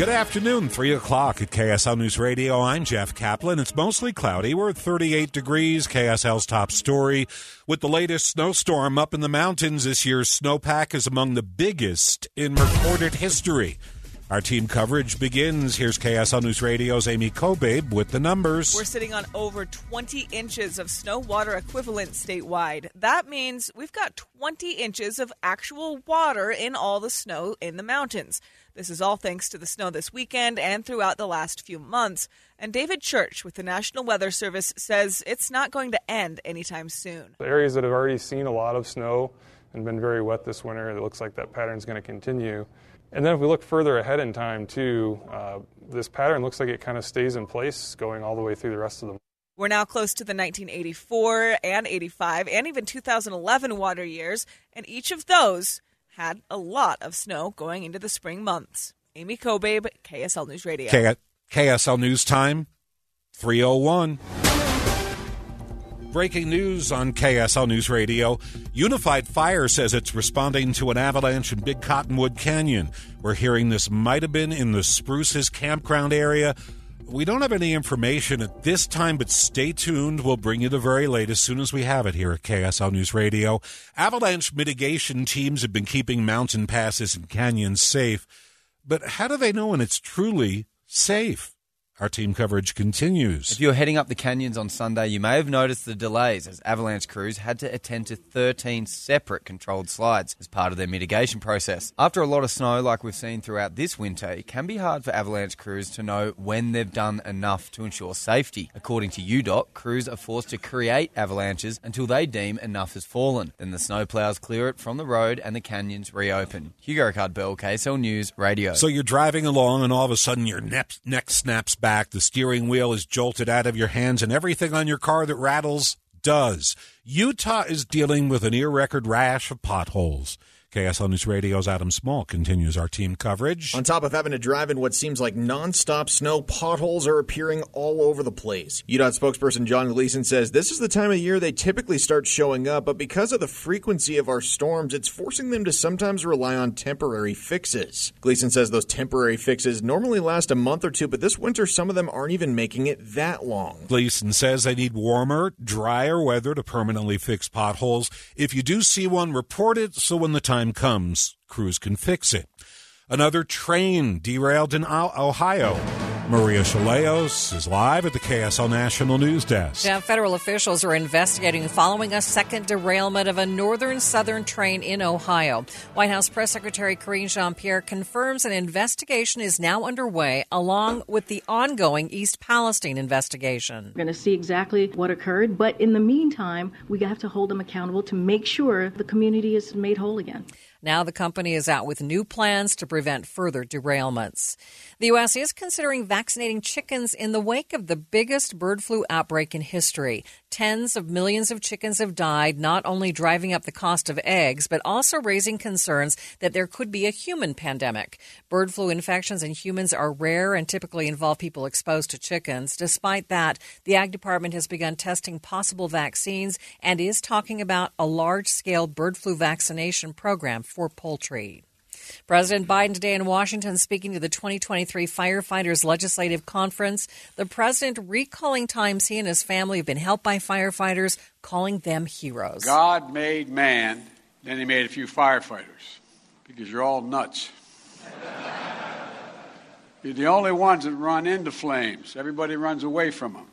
Good afternoon, 3 o'clock at KSL News Radio. I'm Jeff Kaplan. It's mostly cloudy. We're at 38 degrees, KSL's top story. With the latest snowstorm up in the mountains, this year's snowpack is among the biggest in recorded history. Our team coverage begins. Here's KSL News Radio's Amy Kobabe with the numbers. We're sitting on over 20 inches of snow water equivalent statewide. That means we've got 20 inches of actual water in all the snow in the mountains. This is all thanks to the snow this weekend and throughout the last few months. And David Church with the National Weather Service says it's not going to end anytime soon. The areas that have already seen a lot of snow and been very wet this winter, it looks like that pattern is going to continue. And then if we look further ahead in time, too, uh, this pattern looks like it kind of stays in place going all the way through the rest of the We're now close to the 1984 and 85 and even 2011 water years, and each of those had a lot of snow going into the spring months. Amy Kobabe, KSL News Radio. K- KSL News Time, 301. Breaking news on KSL News Radio. Unified Fire says it's responding to an avalanche in Big Cottonwood Canyon. We're hearing this might have been in the Spruces campground area. We don't have any information at this time, but stay tuned. We'll bring you the very latest as soon as we have it here at KSL News Radio. Avalanche mitigation teams have been keeping mountain passes and canyons safe. But how do they know when it's truly safe? Our team coverage continues. If you're heading up the canyons on Sunday, you may have noticed the delays as avalanche crews had to attend to 13 separate controlled slides as part of their mitigation process. After a lot of snow, like we've seen throughout this winter, it can be hard for avalanche crews to know when they've done enough to ensure safety. According to UDOT, crews are forced to create avalanches until they deem enough has fallen. Then the snowplows clear it from the road and the canyons reopen. Hugo Ricard Bell, KSL News Radio. So you're driving along and all of a sudden your neck, neck snaps back back, the steering wheel is jolted out of your hands, and everything on your car that rattles does. Utah is dealing with a near record rash of potholes. KSL News Radio's Adam Small continues our team coverage. On top of having to drive in what seems like nonstop snow, potholes are appearing all over the place. UDOT spokesperson John Gleason says this is the time of year they typically start showing up, but because of the frequency of our storms, it's forcing them to sometimes rely on temporary fixes. Gleason says those temporary fixes normally last a month or two, but this winter some of them aren't even making it that long. Gleason says they need warmer, drier weather to permanently fix potholes. If you do see one, report it so when the time time comes, crews can fix it. Another train derailed in Ohio. Maria Chaleos is live at the KSL National News Desk. Now, federal officials are investigating following a second derailment of a Norfolk Southern train in Ohio. White House Press Secretary Karine Jean Pierre confirms an investigation is now underway, along with the ongoing East Palestine investigation. We're going to see exactly what occurred, but in the meantime, we have to hold them accountable to make sure the community is made whole again. Now the company is out with new plans to prevent further derailments. The U.S. is considering vaccinating chickens in the wake of the biggest bird flu outbreak in history. Tens of millions of chickens have died, not only driving up the cost of eggs, but also raising concerns that there could be a human pandemic. Bird flu infections in humans are rare and typically involve people exposed to chickens. Despite that, the Ag Department has begun testing possible vaccines and is talking about a large scale bird flu vaccination program for poultry. President Biden today in Washington speaking to the 2023 Firefighters Legislative Conference. The president recalling times he and his family have been helped by firefighters, calling them heroes. God made man Then he made a few firefighters because you're all nuts. you're the only ones that run into flames. Everybody runs away from them.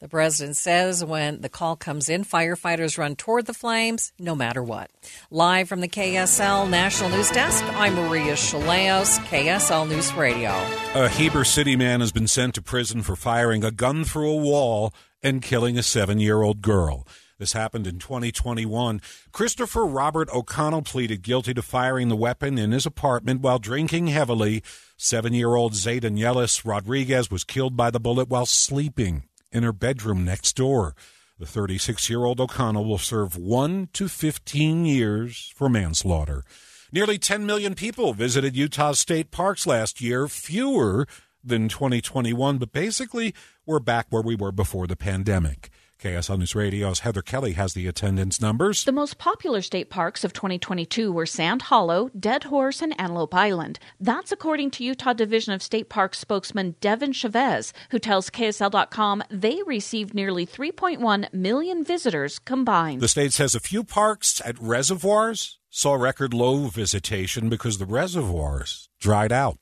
The president says when the call comes in, firefighters run toward the flames no matter what. Live from the KSL National News Desk, I'm Maria Shilaos, KSL News Radio. A Heber City man has been sent to prison for firing a gun through a wall and killing a seven year old girl. This happened in 2021. Christopher Robert O'Connell pleaded guilty to firing the weapon in his apartment while drinking heavily. Seven year old Zayda Yelis Rodriguez was killed by the bullet while sleeping in her bedroom next door. The 36 year old O'Connell will serve 1 to 15 years for manslaughter. Nearly 10 million people visited Utah's state parks last year, fewer than 2021, but basically we're back where we were before the pandemic. KSL News Radio's Heather Kelly has the attendance numbers. The most popular state parks of 2022 were Sand Hollow, Dead Horse, and Antelope Island. That's according to Utah Division of State Parks spokesman Devin Chavez, who tells KSL.com they received nearly 3.1 million visitors combined. The state says a few parks at reservoirs saw record low visitation because the reservoirs dried out.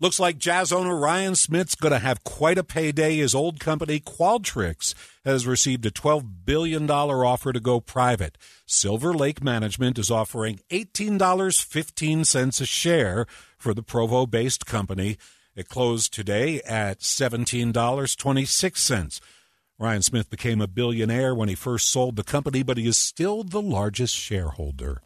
Looks like jazz owner Ryan Smith's going to have quite a payday. His old company, Qualtrics, has received a $12 billion offer to go private. Silver Lake Management is offering $18.15 a share for the Provo based company. It closed today at $17.26. Ryan Smith became a billionaire when he first sold the company, but he is still the largest shareholder.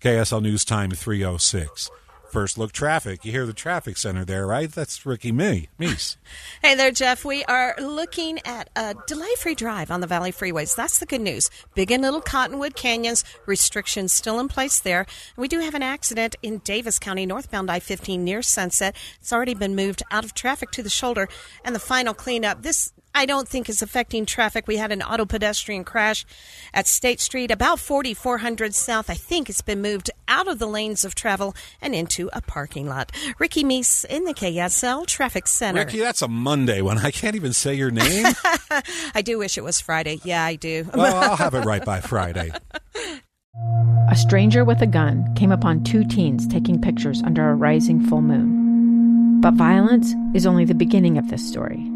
KSL News Time 306 first look traffic. You hear the traffic center there, right? That's Ricky Me. Meese. hey there, Jeff. We are looking at a delay free drive on the Valley Freeways. That's the good news. Big and Little Cottonwood Canyons, restrictions still in place there. We do have an accident in Davis County, northbound I 15 near Sunset. It's already been moved out of traffic to the shoulder. And the final cleanup. This I don't think is affecting traffic. We had an auto pedestrian crash at State Street about 4400 South. I think it's been moved out of the lanes of travel and into a parking lot. Ricky Meese in the KSL Traffic Center. Ricky, that's a Monday one. I can't even say your name. I do wish it was Friday. Yeah, I do. well, I'll have it right by Friday. A stranger with a gun came upon two teens taking pictures under a rising full moon. But violence is only the beginning of this story.